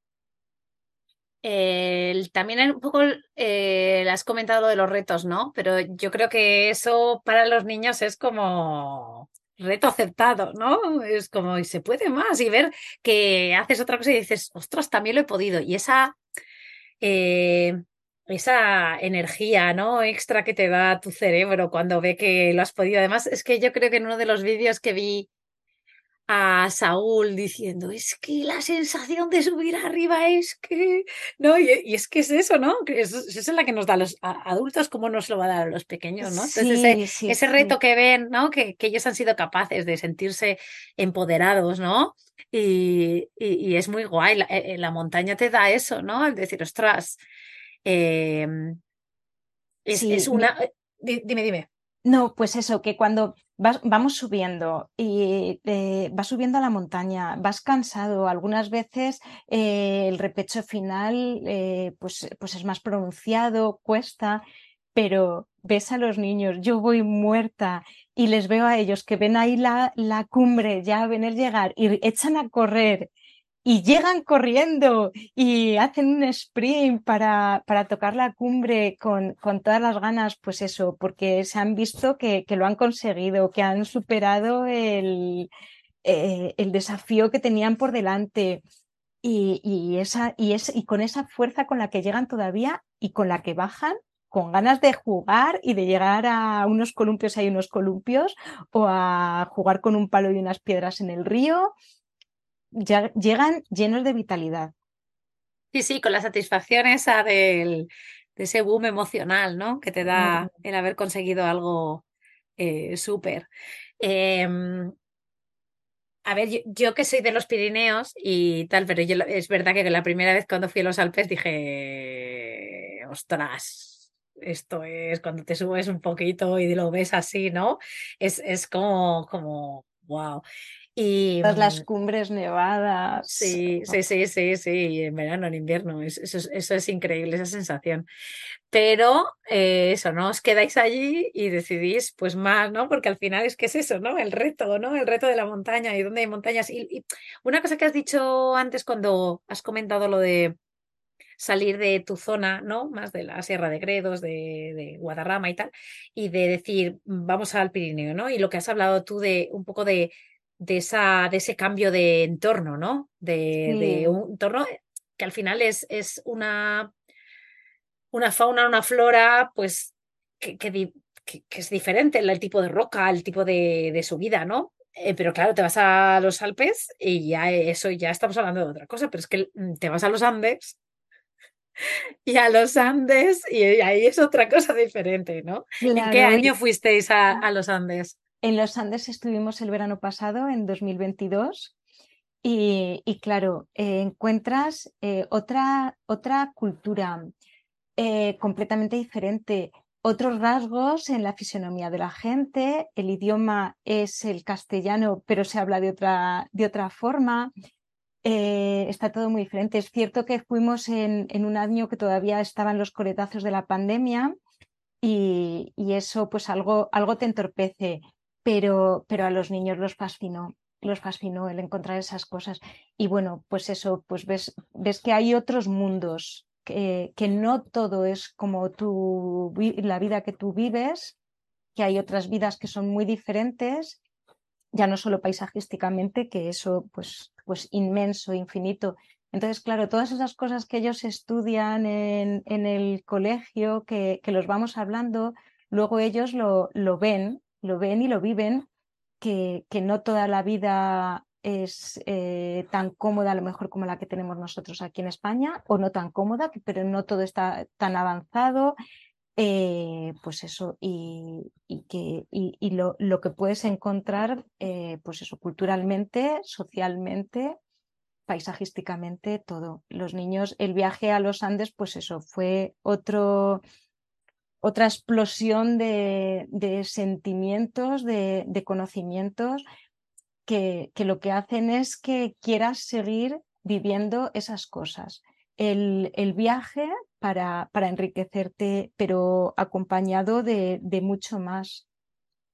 también un poco, eh, has comentado lo de los retos, ¿no? Pero yo creo que eso para los niños es como reto aceptado, ¿no? Es como, y se puede más, y ver que haces otra cosa y dices, ostras, también lo he podido. Y esa, eh, esa energía, ¿no? Extra que te da tu cerebro cuando ve que lo has podido. Además, es que yo creo que en uno de los vídeos que vi a Saúl diciendo, es que la sensación de subir arriba es que, ¿no? Y, es que es eso, ¿no? Es, es la que nos da a los adultos, como nos lo va a dar a los pequeños, ¿no? Entonces, ese, reto que ven, ¿no? Que, que, ellos han sido capaces de sentirse empoderados, ¿no? Y, y, es muy guay. La, eh, la montaña te da eso, ¿no? El decir, ostras, eh, es, es, una... Eh, dime, dime. No, pues eso, que cuando vamos subiendo y eh, vas subiendo a la montaña, vas cansado, algunas veces eh, el repecho final eh, pues, pues es más pronunciado, cuesta, pero ves a los niños, yo voy muerta y les veo a ellos que ven ahí la, la cumbre, ya venir llegar y echan a correr y llegan corriendo y hacen un sprint para, para tocar la cumbre con, con, todas las ganas, pues eso, porque se han visto que, que lo han conseguido, que han superado el, eh, el desafío que tenían por delante. Y, y, esa, y, es, y con esa fuerza con la que llegan todavía y con la que bajan, con ganas de jugar y de llegar a unos columpios hay unos columpios o a jugar con un palo y unas piedras en el río ya, llegan llenos de vitalidad. Sí, sí, con la satisfacción esa del, de ese boom emocional, ¿no? Que te da el haber conseguido algo eh, súper. Em, a ver, yo, que soy de los Pirineos y tal, pero yo, es verdad que la primera vez cuando fui a los Alpes dije, ostras, esto es cuando te subes un poquito y lo ves así, ¿no? Es, es como, como, wow. Y, Todas las mm, cumbres nevadas. Sí, sí, sí, sí, sí, en verano, en invierno, eso, eso, es increíble, esa sensación. Pero eh, eso, ¿no? Os quedáis allí y decidís pues más, ¿no? Porque al final es que es eso, ¿no? El reto, ¿no? El reto de la montaña y dónde hay montañas. Y, y una cosa que has dicho antes cuando has comentado lo de salir de tu zona, ¿no? Más de la Sierra de Gredos, de, de, Guadarrama y tal, y de decir, vamos al Pirineo, ¿no? Y lo que has hablado tú de un poco de, de, esa, de ese cambio de entorno, ¿no? De, de un entorno que al final es, es una, una fauna, una flora, pues que, que, es diferente, el tipo de roca, el tipo de, de subida, ¿no? Eh, pero claro, te vas a los Alpes y ya eso, ya estamos hablando de otra cosa, pero es que te vas a los Andes y a los Andes y ahí es otra cosa diferente, ¿no? ¿En qué año fuisteis a, a, los Andes? En los Andes estuvimos el verano pasado, en 2022, y, y claro, eh, encuentras eh, otra, otra cultura eh, completamente diferente otros rasgos en la fisionomía de la gente, el idioma es el castellano, pero se habla de otra, de otra forma. Eh, está todo muy diferente. Es cierto que fuimos en, un año que todavía estaban los coletazos de la pandemia y, eso pues algo, algo te entorpece, pero, pero a los niños los fascinó los fascinó el encontrar esas cosas. Y bueno, pues eso, pues ves, ves que hay otros mundos que, no todo es como la vida que tú vives, que hay otras vidas que son muy diferentes, ya no solo paisajísticamente, que eso pues, pues inmenso, infinito. Entonces, claro, todas esas cosas que ellos estudian en, en el colegio, que, que, los vamos hablando, luego ellos lo, lo ven, lo ven y lo viven, que, que no toda la vida es eh, tan cómoda a lo mejor como la que tenemos nosotros aquí en España, o no tan cómoda, pero no todo está tan avanzado. Eh, pues eso, y, que, y, lo, lo, que puedes encontrar, eh, pues eso, culturalmente, socialmente, paisajísticamente, todo. Los niños, el viaje a los Andes, pues eso, fue otra explosión de, de sentimientos, de, de conocimientos que, lo que hacen es que quieras seguir viviendo esas cosas. El, el viaje para, para, enriquecerte, pero acompañado de, de mucho más,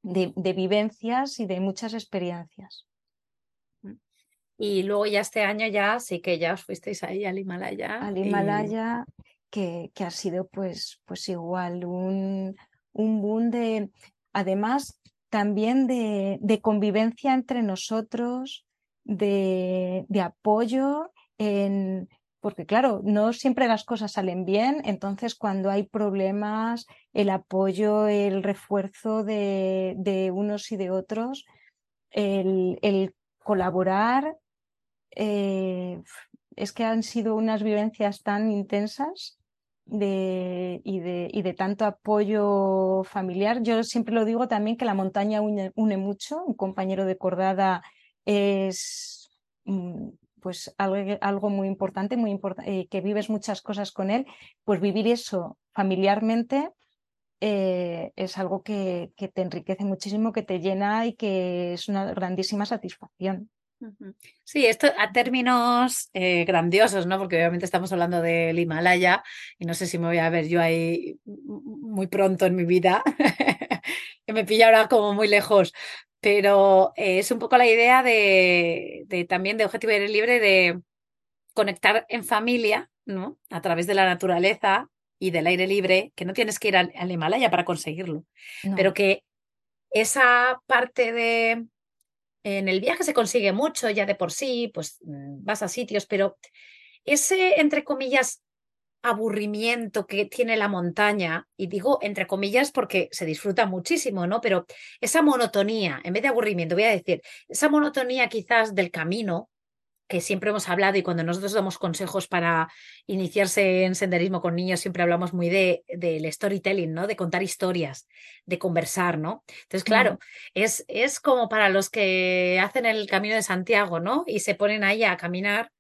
de, de, vivencias y de muchas experiencias. Y luego ya este año ya sí que ya os fuisteis ahí al Himalaya. Al Himalaya, que, que, ha sido pues, pues igual un, un boom de... Además, también de, de convivencia entre nosotros, de, de apoyo, en, porque claro, no siempre las cosas salen bien, entonces cuando hay problemas, el apoyo, el refuerzo de, de unos y de otros, el, colaborar, eh, es que han sido unas vivencias tan intensas de, y, de, y, de, tanto apoyo familiar. Yo siempre lo digo también que la montaña une, une mucho. Un compañero de cordada es mm, pues algo, algo, muy importante, muy importante, eh, que vives muchas cosas con él, pues vivir eso familiarmente eh, es algo que, que te enriquece muchísimo, que te llena y que es una grandísima satisfacción. Sí, esto a términos eh, grandiosos, ¿no? Porque obviamente estamos hablando del Himalaya y no sé si me voy a ver yo ahí muy pronto en mi vida, que me pilla ahora como muy lejos, pero eh, es un poco la idea de, de también de Objetivo Aire Libre de conectar en familia, ¿no? A través de la naturaleza y del aire libre, que no tienes que ir al, al Himalaya para conseguirlo, no. pero que esa parte de en el viaje se consigue mucho ya de por sí, pues mm, vas a sitios, pero ese, entre comillas, aburrimiento que tiene la montaña, y digo entre comillas porque se disfruta muchísimo, ¿no? Pero esa monotonía, en vez de aburrimiento, voy a decir, esa monotonía quizás del camino, que siempre hemos hablado y cuando nosotros damos consejos para iniciarse en senderismo con niños, siempre hablamos muy de del storytelling, ¿no? De contar historias, de conversar, ¿no? Entonces, claro, mm. es, es como para los que hacen el camino de Santiago, ¿no? Y se ponen ahí a caminar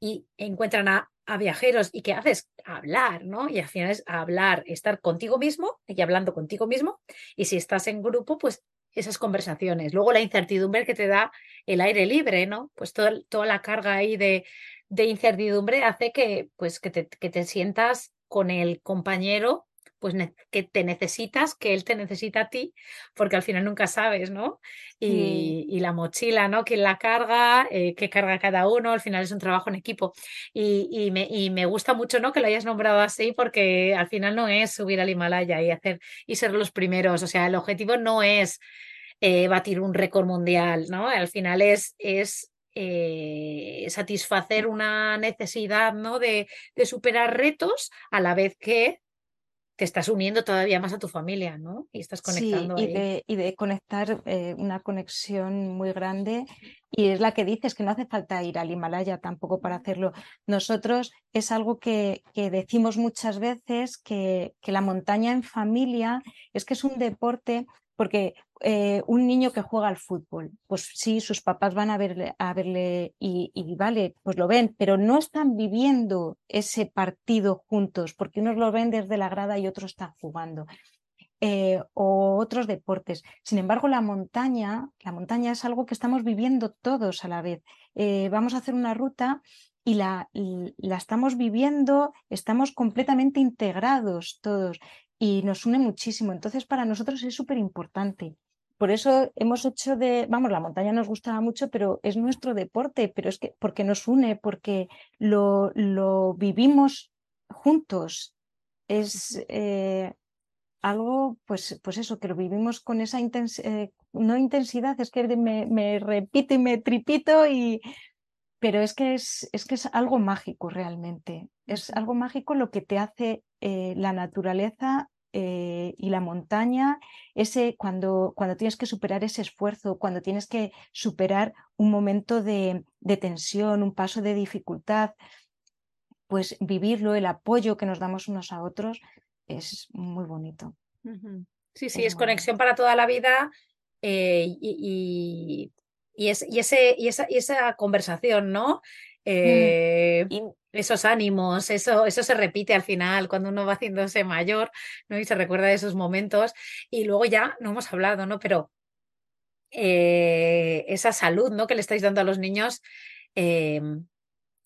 y encuentran a, a viajeros y ¿qué haces? Hablar, ¿no? Y al final es hablar, estar contigo mismo y hablando contigo mismo. Y si estás en grupo, pues esas conversaciones. Luego la incertidumbre que te da el aire libre, ¿no? Pues todo, toda la carga ahí de, de incertidumbre hace que, pues, que, te, que te sientas con el compañero pues que te necesitas, que él te necesita a ti, porque al final nunca sabes, ¿no? Y, la mochila, ¿no? ¿Quién la carga? Eh, ¿Qué carga cada uno? Al final es un trabajo en equipo. Y, me, y, me, gusta mucho, ¿no? Que lo hayas nombrado así, porque al final no es subir al Himalaya y hacer y ser los primeros. O sea, el objetivo no es eh, batir un récord mundial, ¿no? Al final es, es eh, satisfacer una necesidad ¿no? de, de, superar retos a la vez que te estás uniendo todavía más a tu familia, ¿no? Y estás conectando. Sí, y, de, y de conectar eh, una conexión muy grande. Y es la que dices, que no hace falta ir al Himalaya tampoco para hacerlo. Nosotros es algo que, que decimos muchas veces, que, que la montaña en familia es que es un deporte porque eh, un niño que juega al fútbol, pues sí, sus papás van a verle, a verle y, vale, pues lo ven, pero no están viviendo ese partido juntos, porque unos lo ven desde la grada y otros están jugando. Eh, o otros deportes. Sin embargo, la montaña, la montaña es algo que estamos viviendo todos a la vez. Eh, vamos a hacer una ruta y la, la, estamos viviendo, estamos completamente integrados todos y nos une muchísimo. Entonces, para nosotros es súper importante. Por eso hemos hecho de, vamos, la montaña nos gustaba mucho, pero es nuestro deporte, pero es que porque nos une, porque lo, lo vivimos juntos. Es eh, algo, pues, pues eso, que lo vivimos con esa intensidad, eh, no intensidad, es que me, me, repito y me tripito y, pero es que es, es que es algo mágico realmente. Es algo mágico lo que te hace eh, la naturaleza eh, y la montaña, ese cuando, cuando tienes que superar ese esfuerzo, cuando tienes que superar un momento de, tensión, un paso de dificultad, pues vivirlo, el apoyo que nos damos unos a otros, es muy bonito. Sí, sí, es, conexión para toda la vida eh, y, y, es, y, ese, y, esa, y esa conversación, ¿no? Mm. Eh, esos ánimos, eso, eso se repite al final cuando uno va haciéndose mayor, ¿no? Y se recuerda de esos momentos. Y luego ya no hemos hablado, ¿no? Pero eh, esa salud, ¿no? Que le estáis dando a los niños, eh,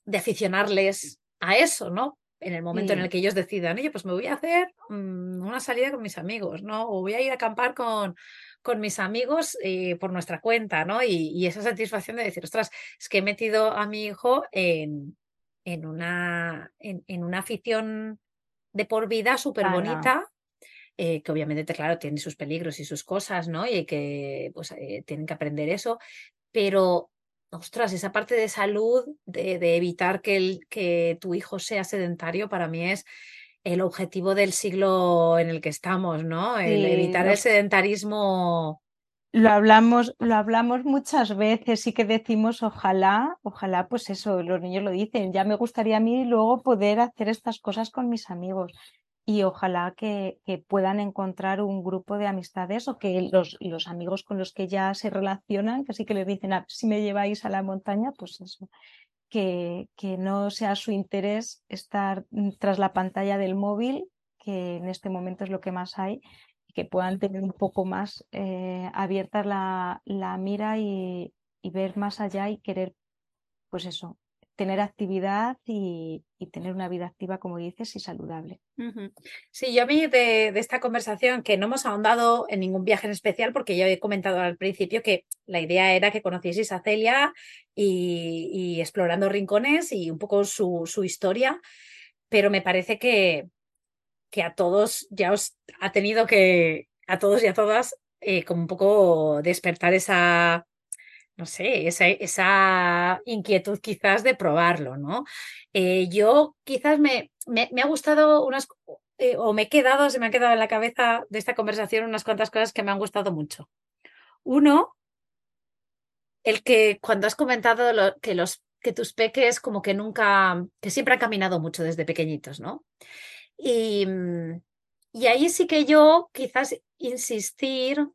de aficionarles a eso, ¿no? En el momento en el que ellos decidan, oye, pues me voy a hacer mm, una salida con mis amigos, ¿no? O voy a ir a acampar con, con mis amigos eh, por nuestra cuenta, ¿no? Y, esa satisfacción de decir, ostras, es que he metido a mi hijo en, en, una, en, una afición de por vida súper bonita. Eh, que obviamente, claro, tiene sus peligros y sus cosas, ¿no? Y que pues eh, tienen que aprender eso, pero ostras, esa parte de salud, de, de evitar que, el, que tu hijo sea sedentario, para mí es, el objetivo del siglo en el que estamos, ¿no? El evitar el sedentarismo. Lo hablamos, lo hablamos muchas veces y que decimos ojalá, ojalá, pues eso, los niños lo dicen, ya me gustaría a mí luego poder hacer estas cosas con mis amigos y ojalá que, que puedan encontrar un grupo de amistades o que los, los, amigos con los que ya se relacionan, que sí que les dicen, ah, si me lleváis a la montaña, pues eso, que, no sea su interés estar mm, tras la pantalla del móvil, que en este momento es lo que más hay, y que puedan tener un poco más eh, abierta la, mira y, y, ver más allá y querer, pues eso, tener actividad y, tener una vida activa, como dices, y saludable. Sí, yo a mí de, esta conversación, que no hemos ahondado en ningún viaje en especial, porque ya he comentado al principio que la idea era que conocieseis a Celia y, explorando rincones y un poco su, historia, pero me parece que, que a todos ya os ha tenido que, a todos y a todas, eh, como un poco despertar esa no sé, esa, esa, inquietud quizás de probarlo, ¿no? Eh, yo quizás me, me, ha gustado unas, eh, o me he quedado, se me ha quedado en la cabeza de esta conversación unas cuantas cosas que me han gustado mucho. Uno, el que cuando has comentado que, los, que tus peques como que nunca, que siempre han caminado mucho desde pequeñitos, ¿no? Y, y ahí sí que yo quizás insistir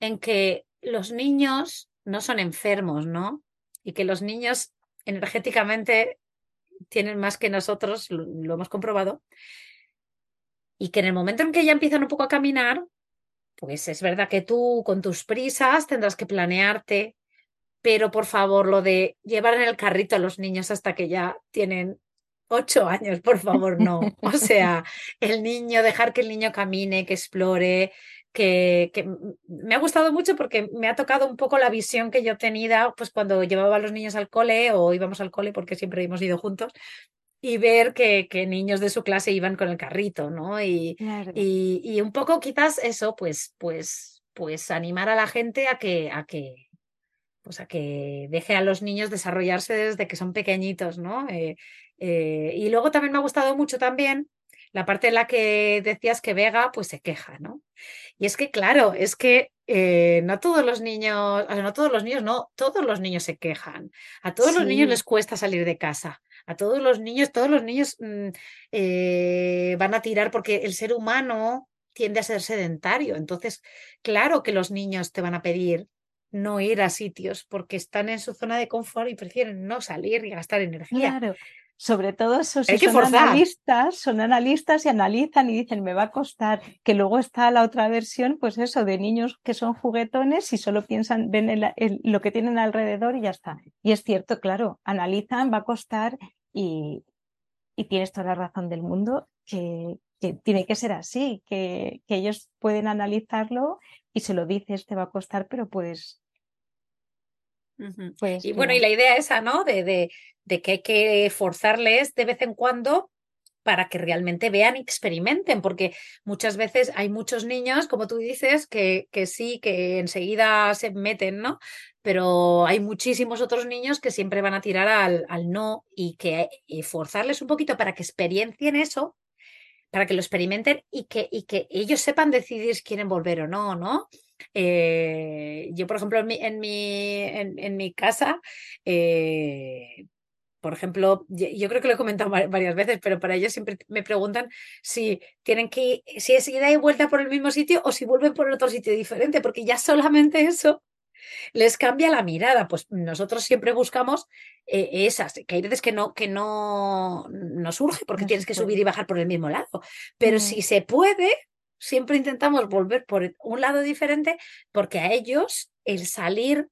en que los niños no son enfermos, ¿no? Y que los niños energéticamente tienen más que nosotros, lo, hemos comprobado, y que en el momento en que ya empiezan un poco a caminar, pues es verdad que tú con tus prisas tendrás que planearte, pero por favor, lo de llevar en el carrito a los niños hasta que ya tienen Ocho años, por favor, no. O sea, el niño, dejar que el niño camine, que explore, que, que, me ha gustado mucho porque me ha tocado un poco la visión que yo tenía pues cuando llevaba a los niños al cole o íbamos al cole porque siempre hemos ido juntos y ver que, que niños de su clase iban con el carrito, ¿no? Y, Claro, y, y, un poco quizás eso, pues, pues, pues animar a la gente a que, a que, pues a que deje a los niños desarrollarse desde que son pequeñitos, ¿no? Eh, eh, y luego también me ha gustado mucho también la parte en la que decías que Vega pues se queja, ¿no? Y es que, claro, es que eh, no todos los niños, o sea, no todos los niños, no, todos los niños se quejan. A todos los niños les cuesta salir de casa. A todos los niños, todos los niños mmm, eh, van a tirar porque el ser humano tiende a ser sedentario. Entonces, claro que los niños te van a pedir no ir a sitios porque están en su zona de confort y prefieren no salir y gastar energía. claro. Sobre todo eso, si Hay que son forzar. analistas, son analistas y analizan y dicen, me va a costar, que luego está la otra versión, pues eso, de niños que son juguetones y solo piensan, ven el- el- lo que tienen alrededor y ya está. Y es cierto, claro, analizan, va a costar y, y tienes toda la razón del mundo, que, que tiene que ser así, que, que ellos pueden analizarlo y se lo dices, te va a costar, pero pues, pues Y bueno, y la idea esa, ¿no? De, de, de que hay que forzarles de vez en cuando para que realmente vean y experimenten, porque muchas veces hay muchos niños, como tú dices, que, que sí, que enseguida se meten, ¿no? Pero hay muchísimos otros niños que siempre van a tirar al, al no y que y forzarles un poquito para que experiencien eso, para que lo experimenten y que, y que ellos sepan decidir si quieren volver o no, ¿no? Eh, yo, por ejemplo, en mi, en mi, en, en mi casa, eh, por ejemplo, yo, yo creo que lo he comentado va- varias veces, pero para ellos siempre me preguntan si tienen que, si es ida y vuelta por el mismo sitio o si vuelven por otro sitio diferente, porque ya solamente eso les cambia la mirada. Pues nosotros siempre buscamos eh, esas, que hay veces que no, que no, no surge porque no tienes que subir y bajar por el mismo lado. Pero Mm, si se puede, siempre intentamos volver por un lado diferente porque a ellos el salir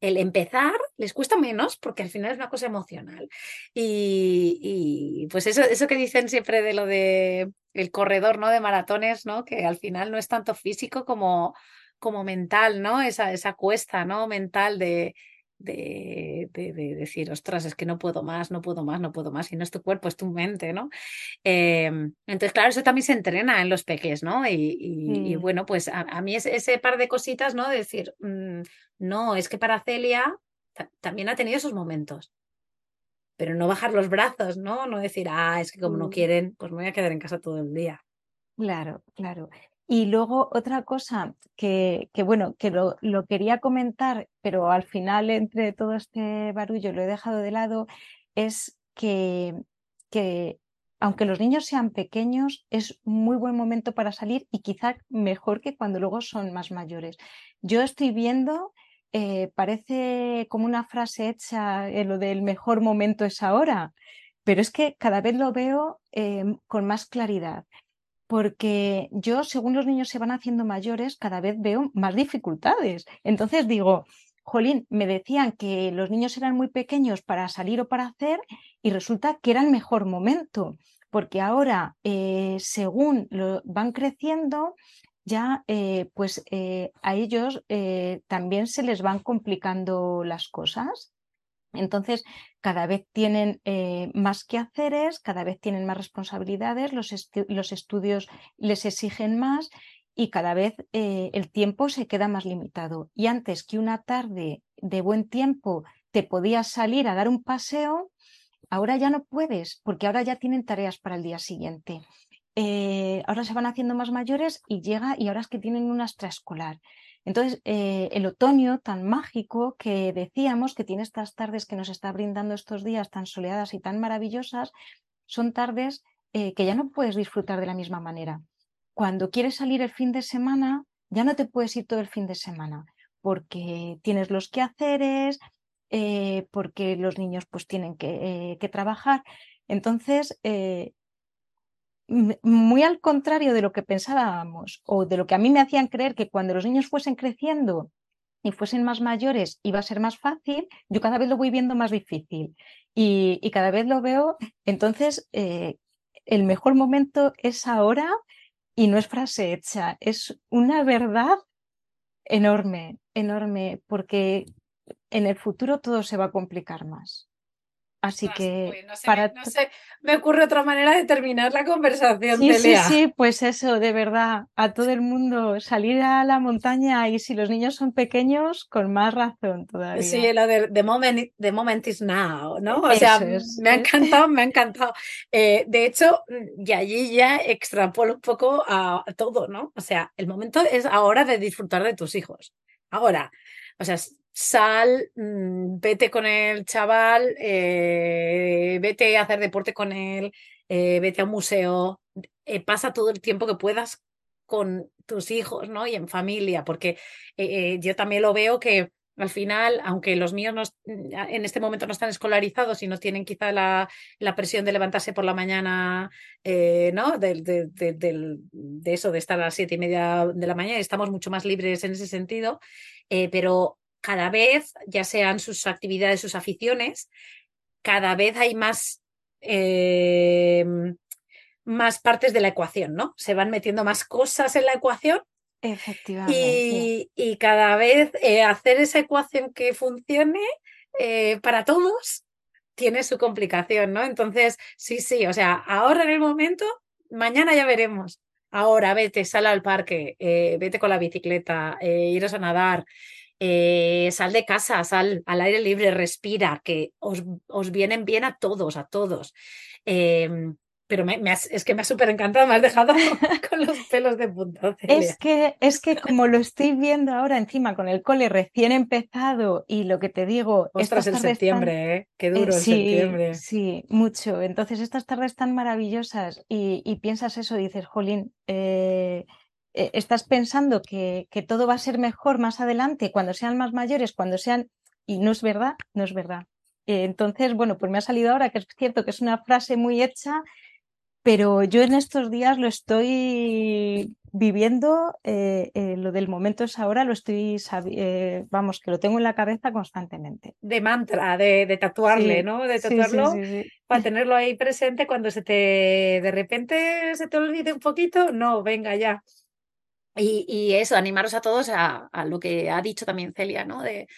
el empezar les cuesta menos porque al final es una cosa emocional. Y, y, pues eso, eso que dicen siempre de lo de el corredor, ¿no? De maratones, ¿no? Que al final no es tanto físico como, como mental, ¿no? Esa, esa cuesta, ¿no? Mental de, de, de, de decir, ostras, es que no puedo más, no puedo más, no puedo más. Y no es tu cuerpo, es tu mente, ¿no? Eh, entonces, claro, eso también se entrena en los peques, ¿no? Y, y, bueno, pues a, a, mí ese, ese, par de cositas, ¿no? De decir, mmm, no, es que para Celia también ha tenido esos momentos. Pero no bajar los brazos, ¿no? No decir, ah, es que como no Mm. quieren, pues me voy a quedar en casa todo el día. Claro, claro. Y luego otra cosa que, bueno, que lo, quería comentar, pero al final entre todo este barullo lo he dejado de lado, es que, que aunque los niños sean pequeños, es muy buen momento para salir y quizá mejor que cuando luego son más mayores. Yo estoy viendo, eh, parece como una frase hecha, eh, lo del mejor momento es ahora, pero es que cada vez lo veo eh, con más claridad porque yo, según los niños se van haciendo mayores, cada vez veo más dificultades. Entonces digo, jolín, me decían que los niños eran muy pequeños para salir o para hacer y resulta que era el mejor momento, porque ahora, eh, según lo van creciendo, ya eh, pues eh, a ellos también se les van complicando las cosas. Entonces, cada vez tienen eh, más quehaceres, cada vez tienen más responsabilidades, los, los estudios les exigen más y cada vez eh, el tiempo se queda más limitado. Y antes que una tarde de buen tiempo te podías salir a dar un paseo, ahora ya no puedes, porque ahora ya tienen tareas para el día siguiente. Eh, ahora se van haciendo más mayores y llega y ahora es que tienen una extraescolar. Entonces, eh, el otoño tan mágico que decíamos que tiene estas tardes que nos está brindando estos días tan soleadas y tan maravillosas, son tardes eh, que ya no puedes disfrutar de la misma manera. Cuando quieres salir el fin de semana, ya no te puedes ir todo el fin de semana, porque tienes los quehaceres, eh, porque los niños pues tienen que, trabajar. Entonces, muy al contrario de lo que pensábamos o de lo que a mí me hacían creer que cuando los niños fuesen creciendo y fuesen más mayores iba a ser más fácil, yo cada vez lo voy viendo más difícil y, cada vez lo veo, entonces eh, el mejor momento es ahora y no es frase hecha, es una verdad enorme, enorme, porque en el futuro todo se va a complicar más. Así que no para... me, me ocurre otra manera de terminar la conversación. Sí, sí, sí, pues eso, de verdad, a todo el mundo salir a la montaña y si los niños son pequeños, con más razón todavía. Sí, lo de the moment, the moment is now, ¿no? O sea, me ha encantado, me ha encantado. Eh, de hecho, y allí ya extrapolo un poco a todo, ¿no? O sea, el momento es ahora de disfrutar de tus hijos. Ahora, o sea, sal, mm, vete con el chaval, eh, vete a hacer deporte con él, eh, vete a un museo, eh, pasa todo el tiempo que puedas con tus hijos, ¿no? Y en familia, porque yo también lo veo que al final, aunque los míos no, en este momento no están escolarizados y no tienen quizá la, presión de levantarse por la mañana, ¿no? De, eso, de estar a las siete y media de la mañana, estamos mucho más libres en ese sentido, pero cada vez, ya sean sus actividades, sus aficiones, cada vez hay más, em, más partes de la ecuación, ¿no? Se van metiendo más cosas en la ecuación. Efectivamente. Y, cada vez eh, hacer esa ecuación que funcione eh, para todos tiene su complicación, ¿no? Entonces, sí, sí, o sea, ahora en el momento, mañana ya veremos. Ahora vete, sal al parque, eh, vete con la bicicleta, iros a nadar, eh, sal de casa, sal al aire libre, respira, que os, os vienen bien a todos, a todos. Em, pero me, es que me ha súper encantado, me has dejado con los pelos de punta. Es que, es que como lo estoy viendo ahora encima con el cole recién empezado y lo que te digo... Ostras, el septiembre, ¿eh? Qué duro eh, el septiembre. Sí, mucho. Entonces estas tardes tan maravillosas y, y piensas eso, dices, Jolín, eh, eh, estás pensando que, todo va a ser mejor más adelante, cuando sean más mayores, cuando sean... Y no es verdad, no es verdad. Eh, entonces, bueno, pues me ha salido ahora que es cierto que es una frase muy hecha, pero yo en estos días lo estoy viviendo, eh, lo del momento es ahora, lo estoy, vamos, que lo tengo en la cabeza constantemente. De mantra, de, tatuarle, ¿no? De tatuarlo para tenerlo ahí presente cuando se te, de repente se te olvide un poquito, no, venga ya. Y, eso, animaros a todos a, lo que ha dicho también Celia, ¿no? De,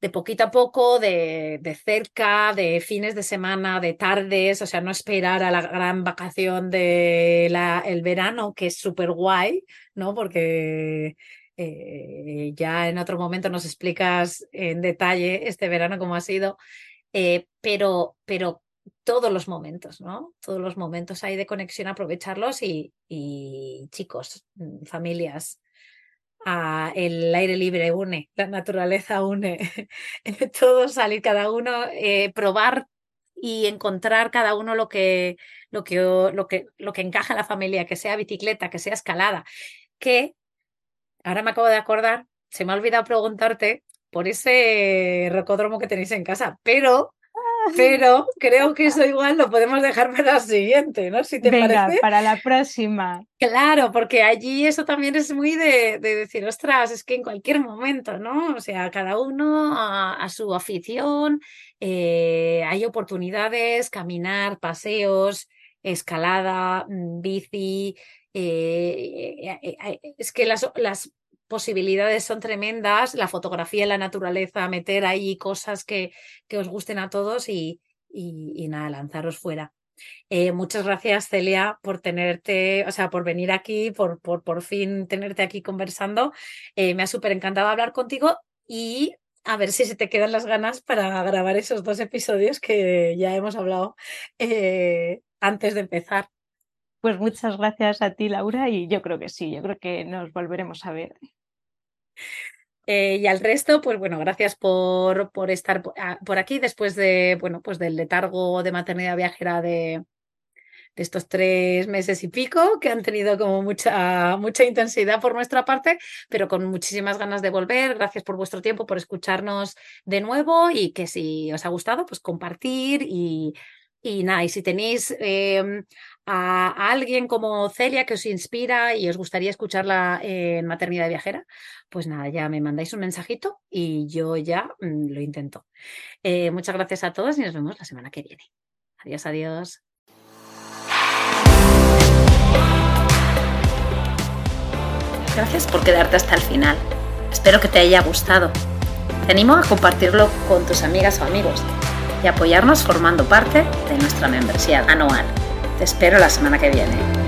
de poquito a poco, de, de, cerca, de fines de semana, de tardes, o sea, no esperar a la gran vacación del el verano, que es súper guay, ¿no? Porque eh, ya en otro momento nos explicas en detalle este verano cómo ha sido, eh, pero, pero todos los momentos, ¿no? Todos los momentos hay de conexión, aprovecharlos y, chicos, mm, familias, el aire libre une, la naturaleza une, todos salir cada uno, eh, probar y encontrar cada uno lo que, lo, que, lo, que, lo que encaja en la familia, que sea bicicleta, que sea escalada, que ahora me acabo de acordar, se me ha olvidado preguntarte por ese rocódromo que tenéis en casa, pero pero creo que eso igual lo podemos dejar para la siguiente, ¿no? Si te Venga, para la próxima. Claro, porque allí eso también es muy de, decir, ostras, es que en cualquier momento, ¿no? O sea, cada uno a, su afición, eh, hay oportunidades, caminar, paseos, escalada, mm, bici. Eh, eh, es que las, las posibilidades son tremendas, la fotografía en la naturaleza, meter ahí cosas que, que os gusten a todos y, y, nada, lanzaros fuera. Eh, muchas gracias, Celia, por tenerte, o sea, por venir aquí, por, por, por fin tenerte aquí conversando. Eh, me ha súper encantado hablar contigo y a ver si se te quedan las ganas para grabar esos dos episodios que ya hemos hablado eh, antes de empezar. Pues muchas gracias a ti, Laura, y yo creo que sí, yo creo que nos volveremos a ver. Eh, y al resto, pues bueno, gracias por, por estar ah, por aquí después de, bueno, pues del letargo de maternidad viajera de, de estos tres meses y pico, que han tenido como mucha, mucha intensidad por nuestra parte, pero con muchísimas ganas de volver. Gracias por vuestro tiempo, por escucharnos de nuevo y que si os ha gustado, pues compartir y, Y nada, y si tenéis em, a, alguien como Celia que os inspira y os gustaría escucharla en Maternidad Viajera, pues nada, ya me mandáis un mensajito y yo ya mm, lo intento. Eh, muchas gracias a todos y nos vemos la semana que viene. Adiós, adiós. Gracias por quedarte hasta el final. Espero que te haya gustado. Te animo a compartirlo con tus amigas o amigos y apoyarnos formando parte de nuestra membresía anual. Te espero la semana que viene.